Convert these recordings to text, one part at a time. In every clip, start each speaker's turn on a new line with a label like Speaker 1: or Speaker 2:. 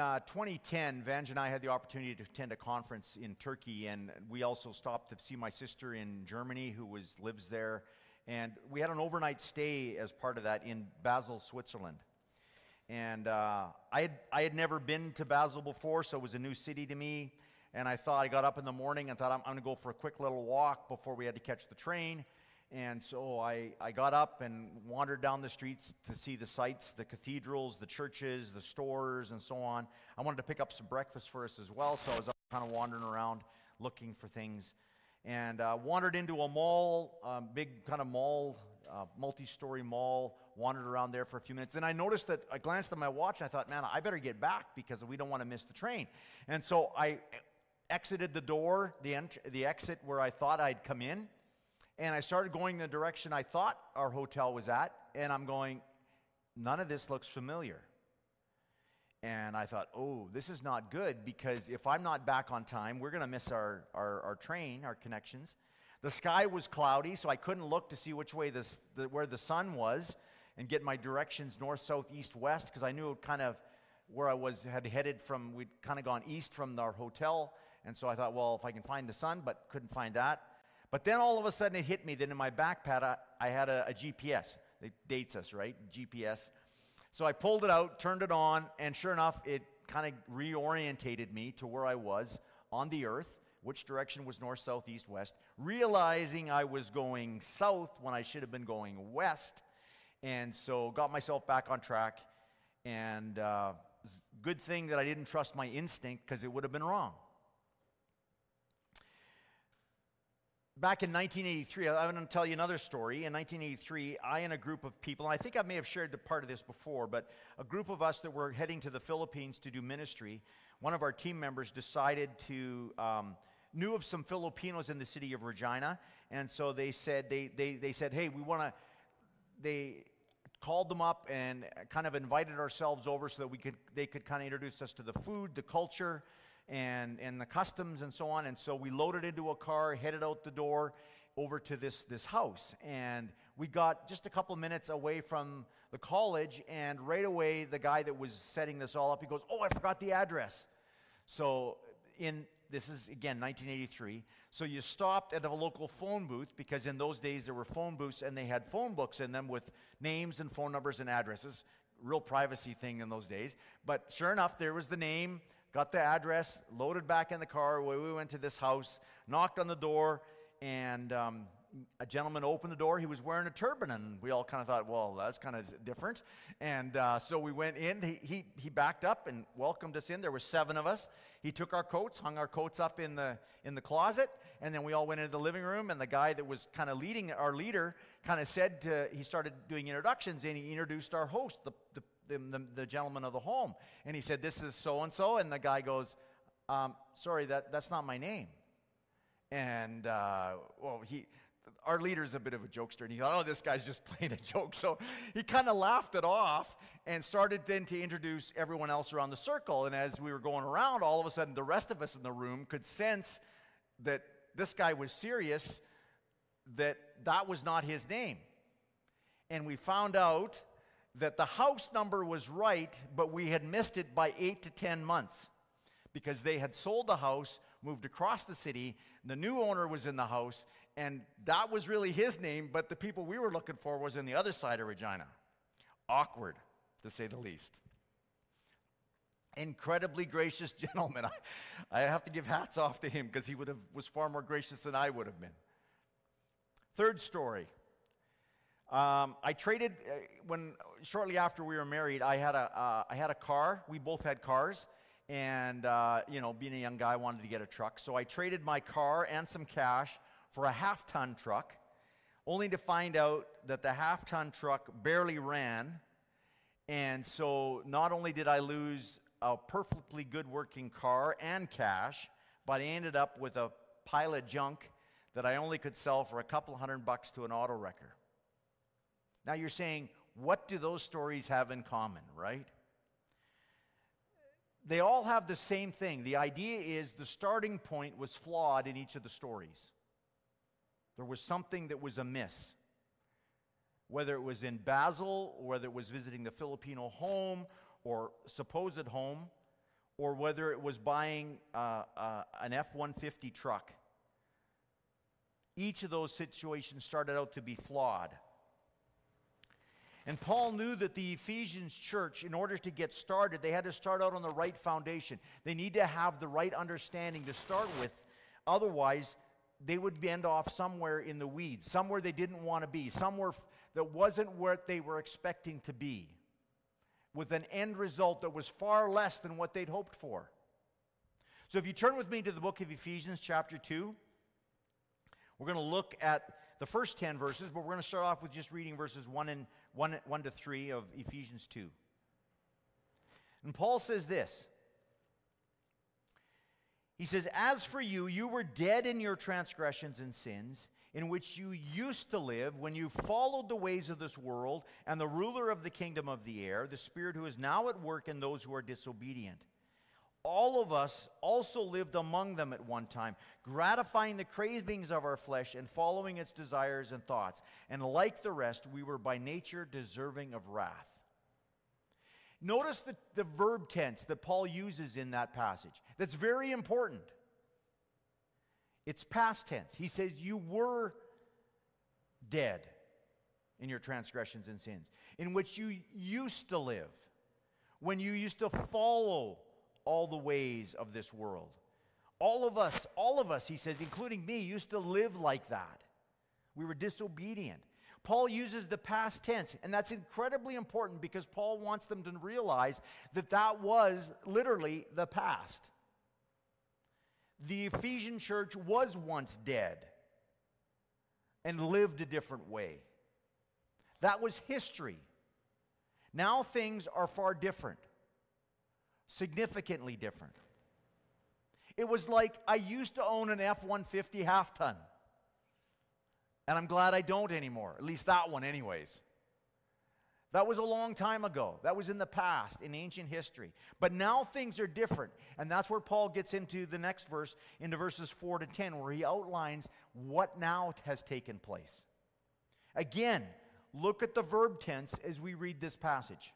Speaker 1: uh, 2010, Vange and I had the opportunity to attend a conference in Turkey, and we also stopped to see my sister in Germany, who was lives there, and we had an overnight stay as part of that in Basel, Switzerland. And uh, I, had, I had never been to Basel before, so it was a new city to me. And I thought, I got up in the morning and thought, I'm, I'm going to go for a quick little walk before we had to catch the train. And so I, I got up and wandered down the streets to see the sights, the cathedrals, the churches, the stores, and so on. I wanted to pick up some breakfast for us as well, so I was kind of wandering around looking for things. And uh, wandered into a mall, um, big kind of mall, uh, multi story mall, wandered around there for a few minutes. Then I noticed that I glanced at my watch and I thought, man, I better get back because we don't want to miss the train. And so I exited the door, the, ent- the exit where I thought I'd come in and I started going the direction I thought our hotel was at, and I'm going, none of this looks familiar. And I thought, oh, this is not good because if I'm not back on time, we're going to miss our, our, our, train, our connections. The sky was cloudy, so I couldn't look to see which way this, the, where the sun was and get my directions north, south, east, west because I knew kind of where I was had headed from. We'd kind of gone east from our hotel, and so I thought, well, if I can find the sun, but couldn't find that. But then all of a sudden it hit me that in my backpack I, I had a, a GPS. It dates us, right? GPS. So I pulled it out, turned it on, and sure enough, it kind of reorientated me to where I was on the earth, which direction was north, south, east, west, realizing I was going south when I should have been going west. And so got myself back on track. And uh, good thing that I didn't trust my instinct because it would have been wrong. Back in 1983, I'm going to tell you another story. In 1983, I and a group of people, I think I may have shared the part of this before, but a group of us that were heading to the Philippines to do ministry, one of our team members decided to, um, knew of some Filipinos in the city of Regina, and so they said, they, they, they said, hey, we want to, they called them up and kind of invited ourselves over so that we could, they could kind of introduce us to the food, the culture, and, and the customs and so on. And so we loaded into a car, headed out the door over to this, this house. And we got just a couple minutes away from the college, and right away, the guy that was setting this all up, he goes, Oh, I forgot the address. So, in this is again 1983. So, you stopped at a local phone booth because in those days there were phone booths and they had phone books in them with names and phone numbers and addresses. Real privacy thing in those days. But sure enough, there was the name, got the address, loaded back in the car. We went to this house, knocked on the door, and um, a gentleman opened the door. He was wearing a turban, and we all kind of thought, well, that's kind of different. And uh, so we went in. He, he, he backed up and welcomed us in. There were seven of us. He took our coats, hung our coats up in the, in the closet, and then we all went into the living room. And the guy that was kind of leading, our leader, kind of said, to, he started doing introductions, and he introduced our host, the, the the, the, the gentleman of the home. And he said, This is so and so. And the guy goes, um, Sorry, that, that's not my name. And, uh, well, he, our leader's a bit of a jokester, and he thought, oh, this guy's just playing a joke. So he kind of laughed it off and started then to introduce everyone else around the circle. And as we were going around, all of a sudden, the rest of us in the room could sense that this guy was serious, that that was not his name. And we found out that the house number was right, but we had missed it by eight to 10 months because they had sold the house, moved across the city, the new owner was in the house, and that was really his name, but the people we were looking for was on the other side of Regina. Awkward, to say the least. Incredibly gracious gentleman. I, I have to give hats off to him because he would have, was far more gracious than I would have been. Third story. Um, I traded uh, when shortly after we were married. I had a uh, I had a car. We both had cars, and uh, you know, being a young guy, I wanted to get a truck. So I traded my car and some cash for a half-ton truck, only to find out that the half-ton truck barely ran. And so, not only did I lose a perfectly good working car and cash, but I ended up with a pile of junk that I only could sell for a couple hundred bucks to an auto wrecker. Now you're saying, what do those stories have in common, right? They all have the same thing. The idea is the starting point was flawed in each of the stories. There was something that was amiss. Whether it was in Basel, or whether it was visiting the Filipino home or supposed home, or whether it was buying uh, uh, an F 150 truck. Each of those situations started out to be flawed. And Paul knew that the Ephesians church, in order to get started, they had to start out on the right foundation. They need to have the right understanding to start with. Otherwise, they would end off somewhere in the weeds, somewhere they didn't want to be, somewhere that wasn't what they were expecting to be, with an end result that was far less than what they'd hoped for. So if you turn with me to the book of Ephesians, chapter 2, we're going to look at the first 10 verses, but we're going to start off with just reading verses 1, and, 1, 1 to 3 of Ephesians 2. And Paul says this He says, As for you, you were dead in your transgressions and sins, in which you used to live when you followed the ways of this world and the ruler of the kingdom of the air, the Spirit who is now at work in those who are disobedient all of us also lived among them at one time, gratifying the cravings of our flesh and following its desires and thoughts. And like the rest, we were by nature deserving of wrath. Notice the, the verb tense that Paul uses in that passage. That's very important. It's past tense. He says, You were dead in your transgressions and sins, in which you used to live, when you used to follow all the ways of this world. All of us, all of us, he says, including me, used to live like that. We were disobedient. Paul uses the past tense, and that's incredibly important because Paul wants them to realize that that was literally the past. The Ephesian church was once dead and lived a different way. That was history. Now things are far different significantly different. It was like I used to own an F 150 half ton. And I'm glad I don't anymore, at least that one, anyways. That was a long time ago. That was in the past, in ancient history. But now things are different. And that's where Paul gets into the next verse, into verses 4 to 10, where he outlines what now has taken place. Again, look at the verb tense as we read this passage.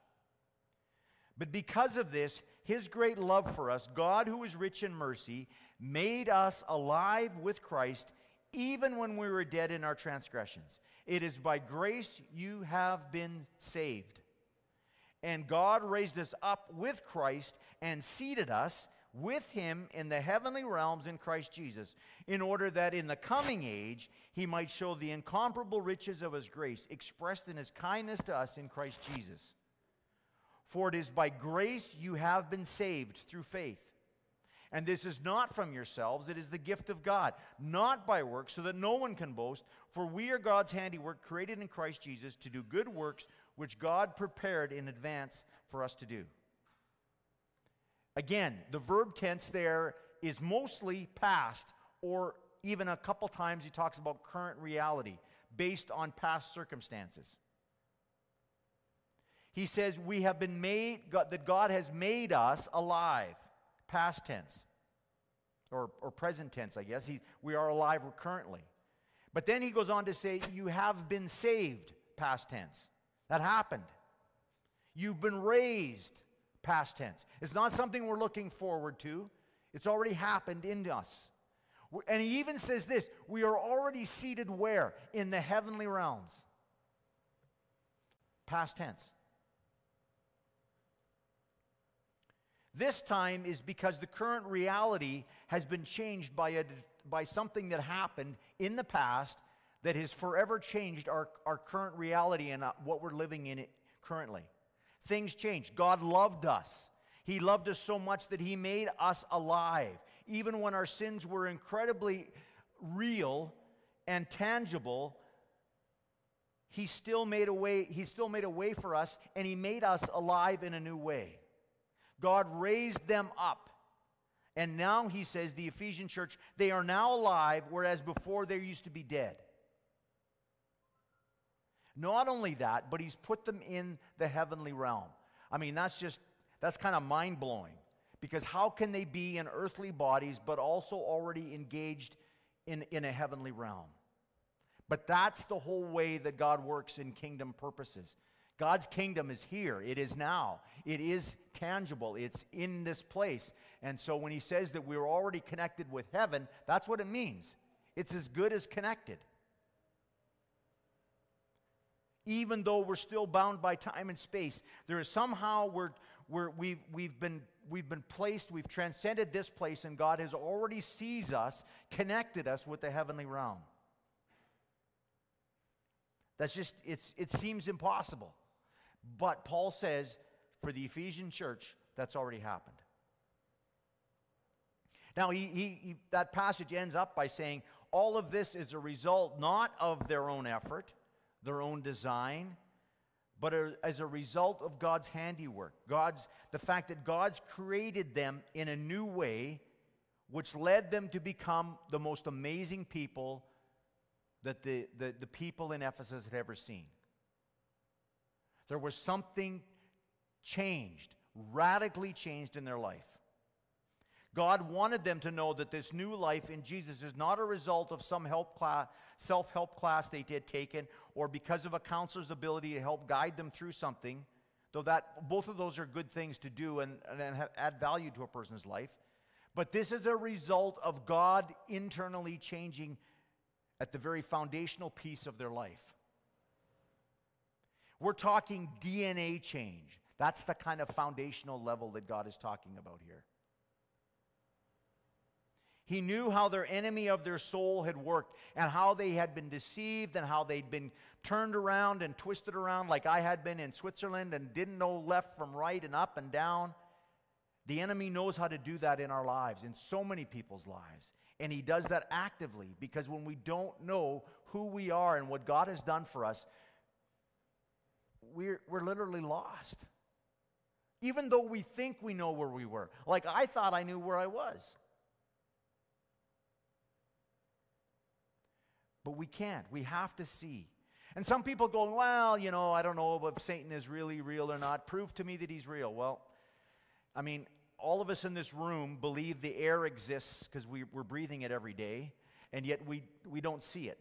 Speaker 1: But because of this, his great love for us, God, who is rich in mercy, made us alive with Christ even when we were dead in our transgressions. It is by grace you have been saved. And God raised us up with Christ and seated us with him in the heavenly realms in Christ Jesus, in order that in the coming age he might show the incomparable riches of his grace expressed in his kindness to us in Christ Jesus. For it is by grace you have been saved through faith. And this is not from yourselves, it is the gift of God, not by works, so that no one can boast. For we are God's handiwork, created in Christ Jesus to do good works, which God prepared in advance for us to do. Again, the verb tense there is mostly past, or even a couple times he talks about current reality based on past circumstances. He says, We have been made, God, that God has made us alive. Past tense, or, or present tense, I guess. We are alive currently. But then he goes on to say, You have been saved. Past tense. That happened. You've been raised. Past tense. It's not something we're looking forward to, it's already happened in us. And he even says this we are already seated where? In the heavenly realms. Past tense. This time is because the current reality has been changed by, a, by something that happened in the past that has forever changed our, our current reality and uh, what we're living in it currently. Things changed. God loved us. He loved us so much that He made us alive. Even when our sins were incredibly real and tangible, He still made a way, He still made a way for us, and He made us alive in a new way. God raised them up. And now he says, the Ephesian church, they are now alive, whereas before they used to be dead. Not only that, but he's put them in the heavenly realm. I mean, that's just, that's kind of mind blowing. Because how can they be in earthly bodies, but also already engaged in, in a heavenly realm? But that's the whole way that God works in kingdom purposes. God's kingdom is here. It is now. It is tangible. It's in this place. And so when he says that we're already connected with heaven, that's what it means. It's as good as connected. Even though we're still bound by time and space, there is somehow we're, we're, we've, we've, been, we've been placed, we've transcended this place, and God has already sees us, connected us with the heavenly realm. That's just, it's, it seems impossible. But Paul says for the Ephesian church, that's already happened. Now, he, he, he, that passage ends up by saying all of this is a result not of their own effort, their own design, but as a result of God's handiwork. God's, the fact that God's created them in a new way, which led them to become the most amazing people that the, the, the people in Ephesus had ever seen. There was something changed, radically changed in their life. God wanted them to know that this new life in Jesus is not a result of some help class, self-help class they had taken or because of a counselor's ability to help guide them through something, though that both of those are good things to do and, and add value to a person's life. But this is a result of God internally changing at the very foundational piece of their life. We're talking DNA change. That's the kind of foundational level that God is talking about here. He knew how their enemy of their soul had worked and how they had been deceived and how they'd been turned around and twisted around like I had been in Switzerland and didn't know left from right and up and down. The enemy knows how to do that in our lives, in so many people's lives. And he does that actively because when we don't know who we are and what God has done for us, we're, we're literally lost. Even though we think we know where we were. Like I thought I knew where I was. But we can't. We have to see. And some people going, well, you know, I don't know if Satan is really real or not. Prove to me that he's real. Well, I mean, all of us in this room believe the air exists because we, we're breathing it every day, and yet we, we don't see it.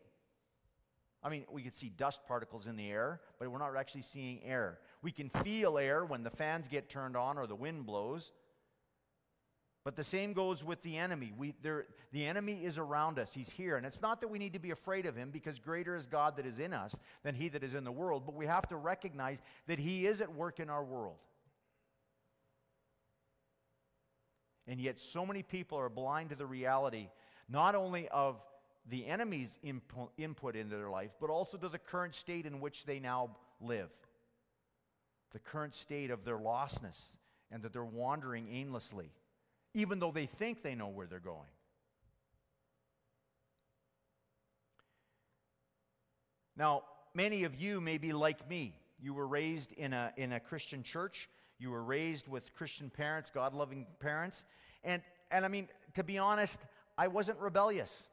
Speaker 1: I mean, we can see dust particles in the air, but we're not actually seeing air. We can feel air when the fans get turned on or the wind blows. But the same goes with the enemy. We, the enemy is around us. He's here. And it's not that we need to be afraid of him because greater is God that is in us than he that is in the world. But we have to recognize that he is at work in our world. And yet, so many people are blind to the reality not only of the enemy's input into their life, but also to the current state in which they now live. The current state of their lostness and that they're wandering aimlessly, even though they think they know where they're going. Now, many of you may be like me. You were raised in a, in a Christian church. You were raised with Christian parents, God loving parents. And, and I mean, to be honest, I wasn't rebellious.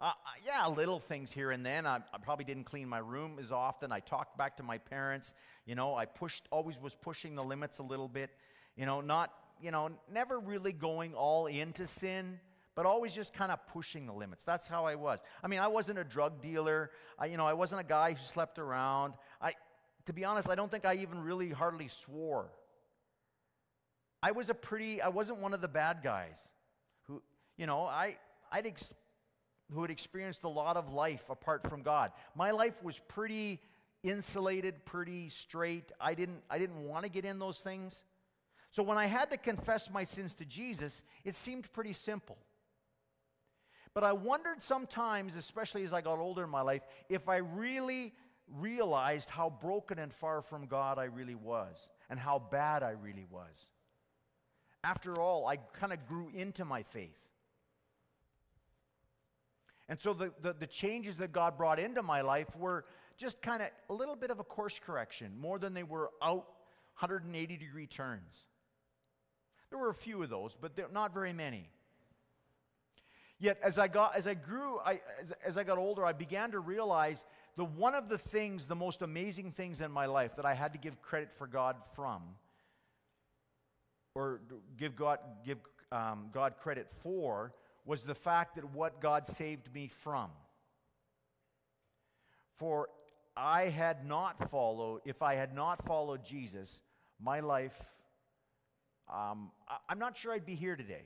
Speaker 1: Uh, yeah, little things here and then. I, I, probably didn't clean my room as often. I talked back to my parents. You know, I pushed, always was pushing the limits a little bit. You know, not, you know, never really going all into sin, but always just kind of pushing the limits. That's how I was. I mean, I wasn't a drug dealer. I, you know, I wasn't a guy who slept around. I, to be honest, I don't think I even really hardly swore. I was a pretty, I wasn't one of the bad guys who, you know, I, I'd ex- who had experienced a lot of life apart from God. My life was pretty insulated, pretty straight. I didn't, I didn't want to get in those things. So when I had to confess my sins to Jesus, it seemed pretty simple. But I wondered sometimes, especially as I got older in my life, if I really realized how broken and far from God I really was and how bad I really was. After all, I kind of grew into my faith. And so the, the, the, changes that God brought into my life were just kind of a little bit of a course correction, more than they were out 180 degree turns. There were a few of those, but not very many. Yet as I got as I grew, I, as, as I got older, I began to realize the one of the things, the most amazing things in my life that I had to give credit for God from, or give God give um, God credit for, was the fact that what God saved me from. For I had not followed, if I had not followed Jesus, my life, um, I, I'm not sure I'd be here today.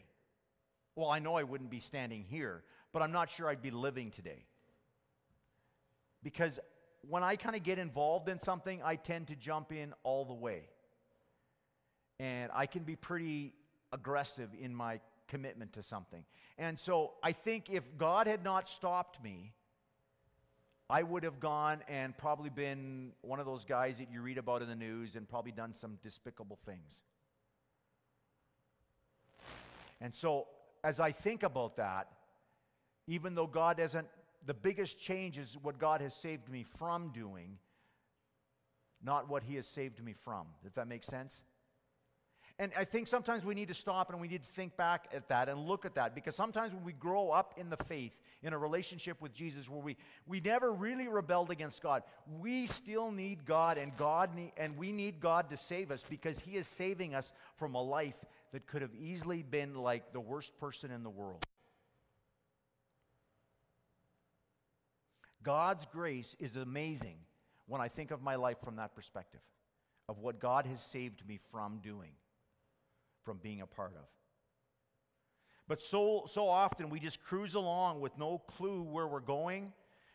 Speaker 1: Well, I know I wouldn't be standing here, but I'm not sure I'd be living today. Because when I kind of get involved in something, I tend to jump in all the way. And I can be pretty aggressive in my commitment to something. And so I think if God had not stopped me, I would have gone and probably been one of those guys that you read about in the news and probably done some despicable things. And so, as I think about that, even though God doesn't, the biggest change is what God has saved me from doing, not what He has saved me from. Does that make sense? And I think sometimes we need to stop and we need to think back at that and look at that because sometimes when we grow up in the faith, in a relationship with Jesus where we, we never really rebelled against God, we still need God and God and we need God to save us because He is saving us from a life that could have easily been like the worst person in the world. God's grace is amazing when I think of my life from that perspective, of what God has saved me from doing from being a part of. But so, so often we just cruise along with no clue where we're going.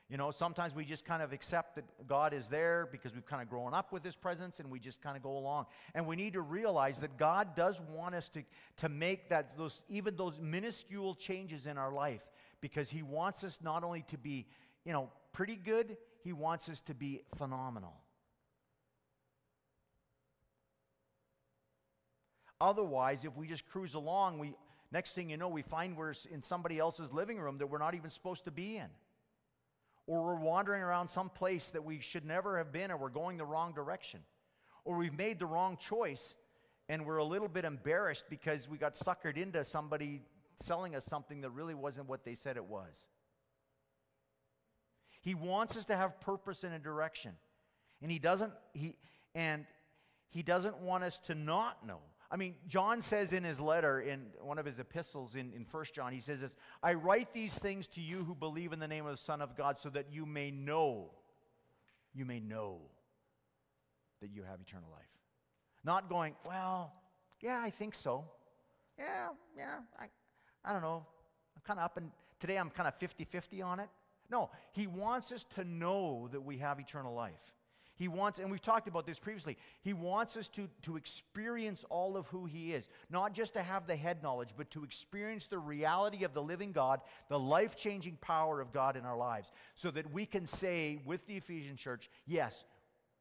Speaker 1: You know, sometimes we just kind of accept that God is there because we've kind of grown up with His presence and we just kind of go along. And we need to realize that God does want us to, to make that, those, even those minuscule changes in our life because He wants us not only to be, you know, pretty good, He wants us to be phenomenal. Otherwise, if we just cruise along, we next thing you know, we find we're in somebody else's living room that we're not even supposed to be in. Or we're wandering around some place that we should never have been, or we're going the wrong direction. Or we've made the wrong choice and we're a little bit embarrassed because we got suckered into somebody selling us something that really wasn't what they said it was. He wants us to have purpose and a direction. And he doesn't he and he doesn't want us to not know. I mean, John says in his letter, in one of his epistles in, in 1 John, he says this I write these things to you who believe in the name of the Son of God so that you may know, you may know that you have eternal life. Not going, well, yeah, I think so. Yeah, yeah, I, I don't know. I'm kind of up and today I'm kind of 50 50 on it. No, he wants us to know that we have eternal life. He wants, and we've talked about this previously, he wants us to, to experience all of who he is. Not just to have the head knowledge, but to experience the reality of the living God, the life changing power of God in our lives, so that we can say with the Ephesian church, yes,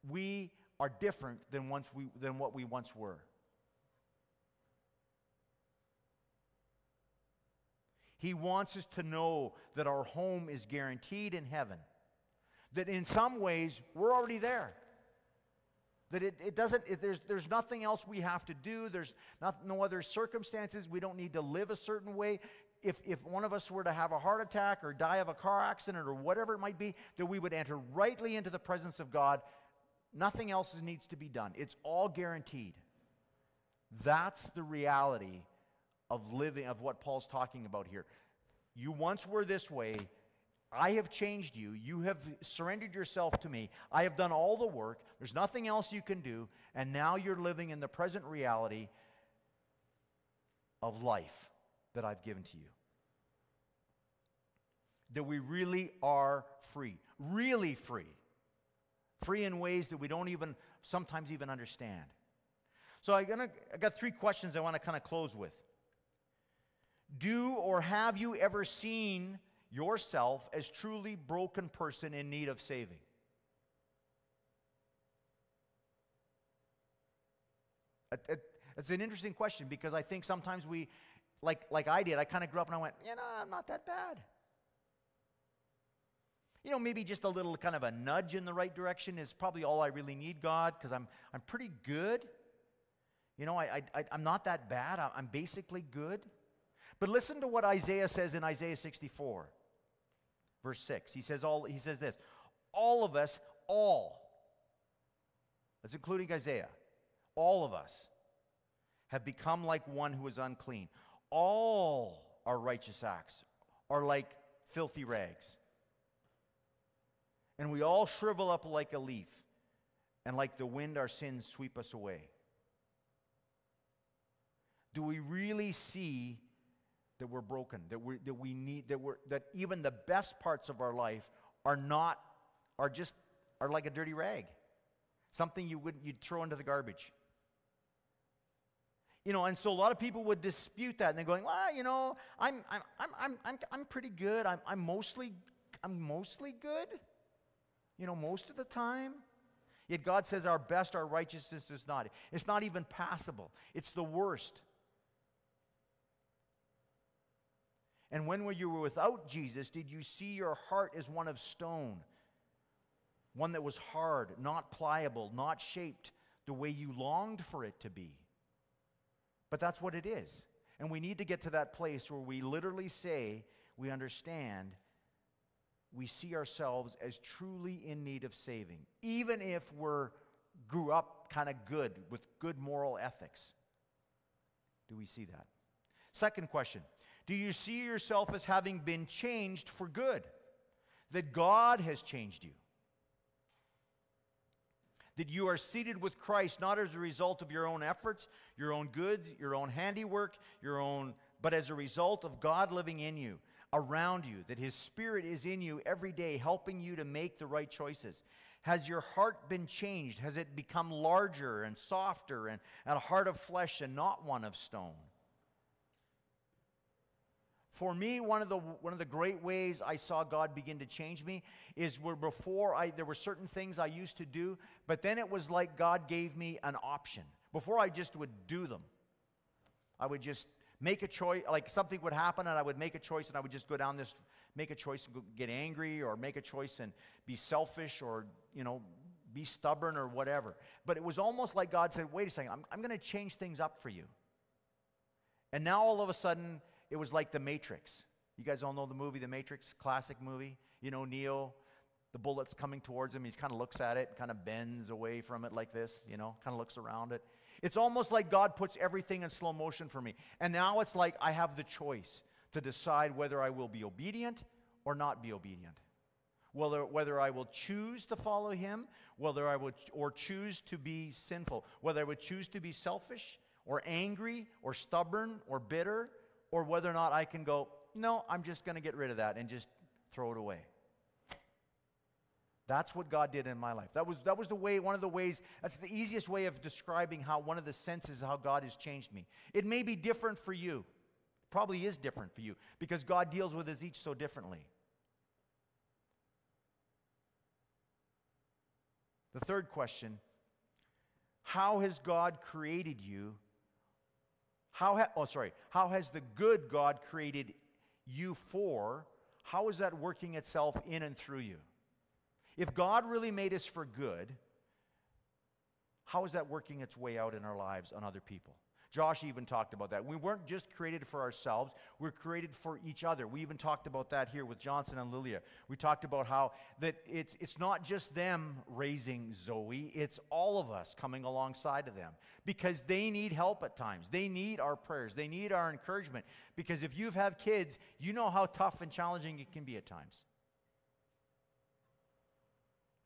Speaker 1: we are different than, once we, than what we once were. He wants us to know that our home is guaranteed in heaven that in some ways we're already there. That it, it doesn't, it, there's, there's nothing else we have to do. There's not, no other circumstances. We don't need to live a certain way. If, if one of us were to have a heart attack or die of a car accident or whatever it might be, that we would enter rightly into the presence of God. Nothing else needs to be done. It's all guaranteed. That's the reality of living, of what Paul's talking about here. You once were this way, I have changed you. You have surrendered yourself to me. I have done all the work. There's nothing else you can do. And now you're living in the present reality of life that I've given to you. That we really are free, really free. Free in ways that we don't even sometimes even understand. So I got three questions I want to kind of close with. Do or have you ever seen yourself as truly broken person in need of saving. It's an interesting question because I think sometimes we, like, like I did, I kind of grew up and I went, you know, I'm not that bad. You know, maybe just a little kind of a nudge in the right direction is probably all I really need, God, because I'm, I'm pretty good. You know, I, I, I'm not that bad. I'm basically good. But listen to what Isaiah says in Isaiah 64 verse 6. He says, all, he says this All of us, all, that's including Isaiah, all of us have become like one who is unclean. All our righteous acts are like filthy rags. And we all shrivel up like a leaf, and like the wind, our sins sweep us away. Do we really see that we're broken, that we, that we need, that, we're, that even the best parts of our life are not, are just, are like a dirty rag? Something you would, you'd throw into the garbage. You know, and so a lot of people would dispute that, and they're going, well, you know, I'm, I'm, I'm, I'm, I'm, I'm pretty good. I'm, I'm, mostly, I'm mostly good, you know, most of the time. Yet God says our best, our righteousness is not. It's not even passable, it's the worst. And when were you were without Jesus, did you see your heart as one of stone? One that was hard, not pliable, not shaped the way you longed for it to be. But that's what it is. And we need to get to that place where we literally say, we understand, we see ourselves as truly in need of saving, even if we're grew up kind of good with good moral ethics. Do we see that? Second question Do you see yourself as having been changed for good? That God has changed you? that you are seated with Christ not as a result of your own efforts, your own goods, your own handiwork, your own, but as a result of God living in you, around you, that His Spirit is in you every day, helping you to make the right choices. Has your heart been changed? Has it become larger and softer and, and a heart of flesh and not one of stone? For me, one of the one of the great ways I saw God begin to change me is where before I there were certain things I used to do, but then it was like God gave me an option. Before I just would do them. I would just make a choice, like something would happen and I would make a choice and I would just go down this, make a choice and get angry or make a choice and be selfish or, you know, be stubborn or whatever. But it was almost like God said, wait a second, I'm, I'm going to change things up for you. And now all of a sudden, it was like The Matrix. You guys all know the movie The Matrix, classic movie. You know, Neo, the bullet's coming towards him. He kind of looks at it, kind of bends away from it like this, you know, kind of looks around it. It's almost like God puts everything in slow motion for me. And now it's like I have the choice to decide whether I will be obedient or not be obedient. Whether, whether I will choose to follow him, whether I would or choose to be sinful, whether I would choose to be selfish or angry or stubborn or bitter or whether or not I can go, no, I'm just going to get rid of that and just throw it away. That's what God did in my life. That was, that was the way, one of the ways, that's the easiest way of describing how one of the senses how God has changed me. It may be different for you. Probably is different for you because God deals with us each so differently. The third question How has God created you how ha- oh, sorry. How has the good God created you for? How is that working itself in and through you? If God really made us for good, how is that working its way out in our lives on other people? Josh even talked about that. We weren't just created for ourselves, we're created for each other. We even talked about that here with Johnson and Lilia. We talked about how that it's, it's not just them raising Zoe, it's all of us coming alongside of them because they need help at times. They need our prayers, they need our encouragement. Because if you've had kids, you know how tough and challenging it can be at times.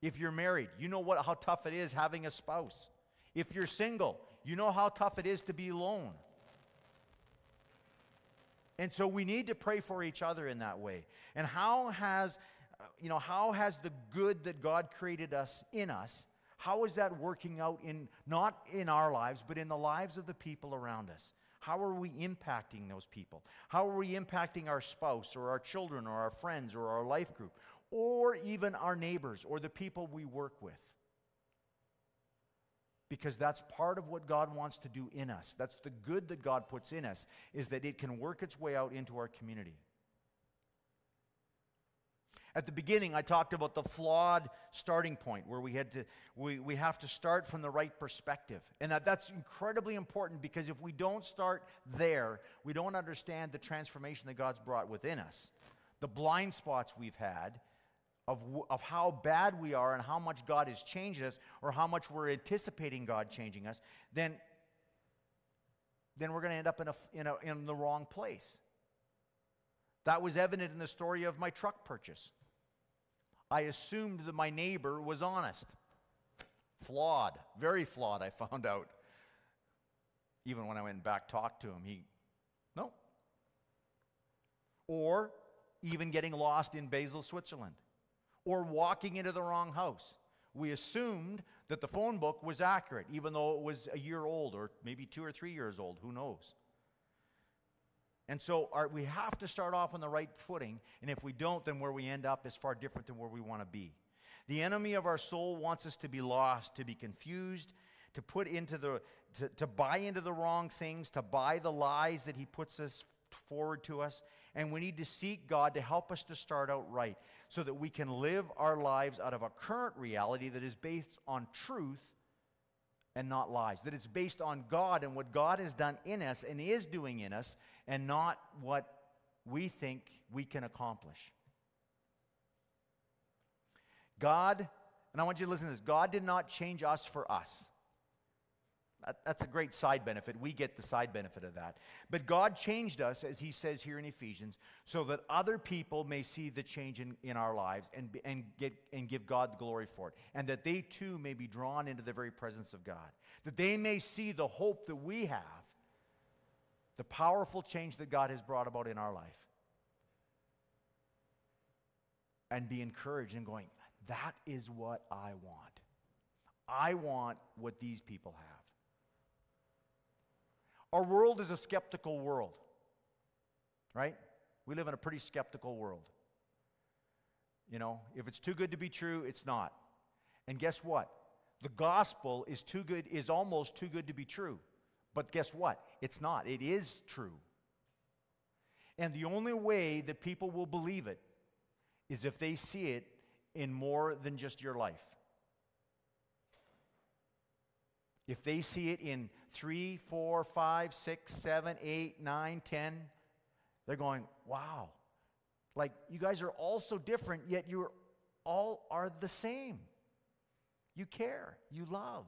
Speaker 1: If you're married, you know what, how tough it is having a spouse. If you're single, you know how tough it is to be alone. And so we need to pray for each other in that way. And how has, you know, how has the good that God created us in us, how is that working out in, not in our lives, but in the lives of the people around us? How are we impacting those people? How are we impacting our spouse or our children or our friends or our life group or even our neighbors or the people we work with? Because that's part of what God wants to do in us. That's the good that God puts in us, is that it can work its way out into our community. At the beginning, I talked about the flawed starting point where we had to we, we have to start from the right perspective. And that, that's incredibly important because if we don't start there, we don't understand the transformation that God's brought within us. The blind spots we've had, of, of how bad we are and how much God has changed us or how much we're anticipating God changing us, then, then we're going to end up in, a, in, a, in the wrong place. That was evident in the story of my truck purchase. I assumed that my neighbor was honest. Flawed, very flawed, I found out. Even when I went back talked to him, he, no. Or even getting lost in Basel, Switzerland, or walking into the wrong house. We assumed that the phone book was accurate, even though it was a year old or maybe two or three years old. Who knows? And so our, we have to start off on the right footing, and if we don't, then where we end up is far different than where we want to be. The enemy of our soul wants us to be lost, to be confused, to put into the to, to buy into the wrong things, to buy the lies that he puts us forward to us. And we need to seek God to help us to start out right so that we can live our lives out of a current reality that is based on truth and not lies. That it's based on God and what God has done in us and is doing in us and not what we think we can accomplish. God, and I want you to listen to this God did not change us for us. That, that's a great side benefit. We get the side benefit of that. But God changed us, as he says here in Ephesians, so that other people may see the change in, in our lives and, and, get, and give God the glory for it. And that they too may be drawn into the very presence of God. That they may see the hope that we have, the powerful change that God has brought about in our life. And be encouraged and going, that is what I want. I want what these people have. Our world is a skeptical world, right? We live in a pretty skeptical world. You know, if it's too good to be true, it's not. And guess what? The gospel is too good, is almost too good to be true. But guess what? It's not. It is true. And the only way that people will believe it is if they see it in more than just your life. If they see it in three, four, five, six, seven, eight, nine, ten, they're going, wow. Like you guys are all so different, yet you all are the same. You care, you love,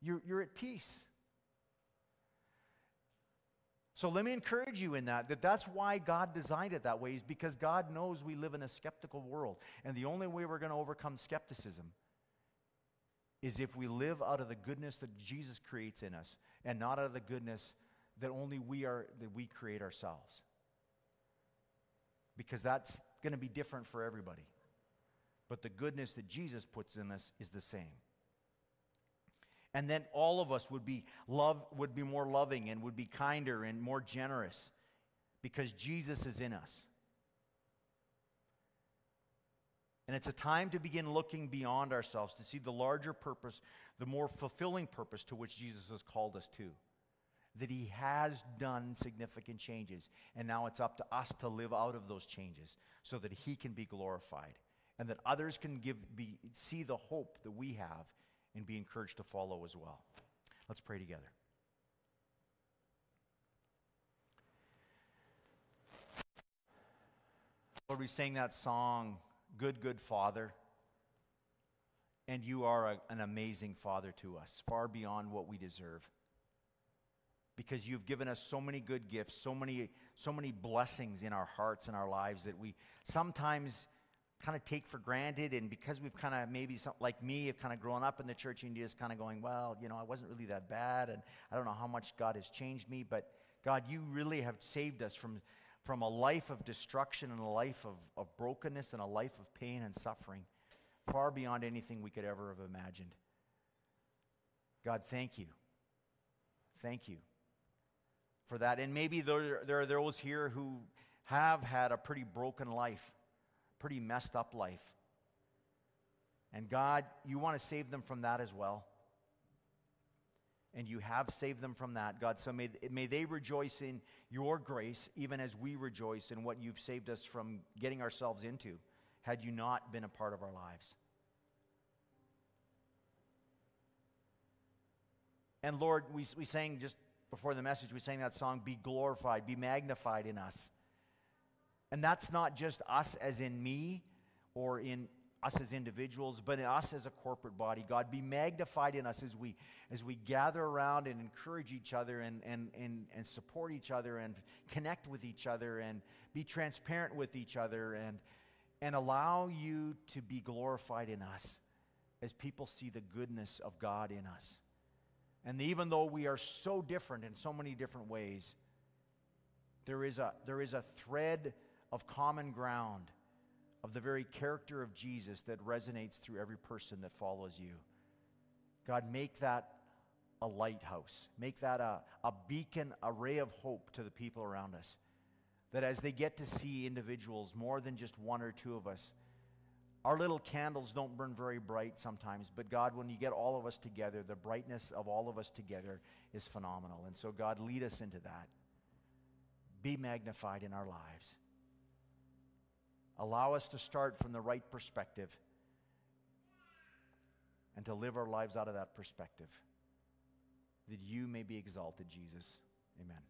Speaker 1: you're, you're at peace. So let me encourage you in that, that that's why God designed it that way, is because God knows we live in a skeptical world. And the only way we're going to overcome skepticism is if we live out of the goodness that Jesus creates in us and not out of the goodness that only we are that we create ourselves. Because that's going to be different for everybody. But the goodness that Jesus puts in us is the same. And then all of us would be love would be more loving and would be kinder and more generous because Jesus is in us. And it's a time to begin looking beyond ourselves to see the larger purpose, the more fulfilling purpose to which Jesus has called us to. That he has done significant changes, and now it's up to us to live out of those changes so that he can be glorified and that others can give, be, see the hope that we have and be encouraged to follow as well. Let's pray together. Lord, we sang that song good, good Father. And you are a, an amazing Father to us, far beyond what we deserve. Because you've given us so many good gifts, so many, so many blessings in our hearts and our lives that we sometimes kind of take for granted. And because we've kind of maybe, some, like me, have kind of grown up in the church and just kind of going, well, you know, I wasn't really that bad. And I don't know how much God has changed me. But God, you really have saved us from from a life of destruction and a life of, of brokenness and a life of pain and suffering, far beyond anything we could ever have imagined. God, thank you. Thank you for that. And maybe there, there are those here who have had a pretty broken life, pretty messed up life. And God, you want to save them from that as well and you have saved them from that, God. So may, may they rejoice in your grace, even as we rejoice in what you've saved us from getting ourselves into, had you not been a part of our lives. And Lord, we, we sang just before the message, we sang that song, Be glorified, be magnified in us. And that's not just us as in me or in us as individuals, but in us as a corporate body. God, be magnified in us as we, as we gather around and encourage each other and, and, and, and support each other and connect with each other and be transparent with each other and, and allow you to be glorified in us as people see the goodness of God in us. And even though we are so different in so many different ways, there is a, there is a thread of common ground of the very character of Jesus that resonates through every person that follows you. God, make that a lighthouse, make that a, a beacon, a ray of hope to the people around us. That as they get to see individuals, more than just one or two of us, our little candles don't burn very bright sometimes, but God, when you get all of us together, the brightness of all of us together is phenomenal. And so, God, lead us into that. Be magnified in our lives. Allow us to start from the right perspective and to live our lives out of that perspective. That you may be exalted, Jesus. Amen.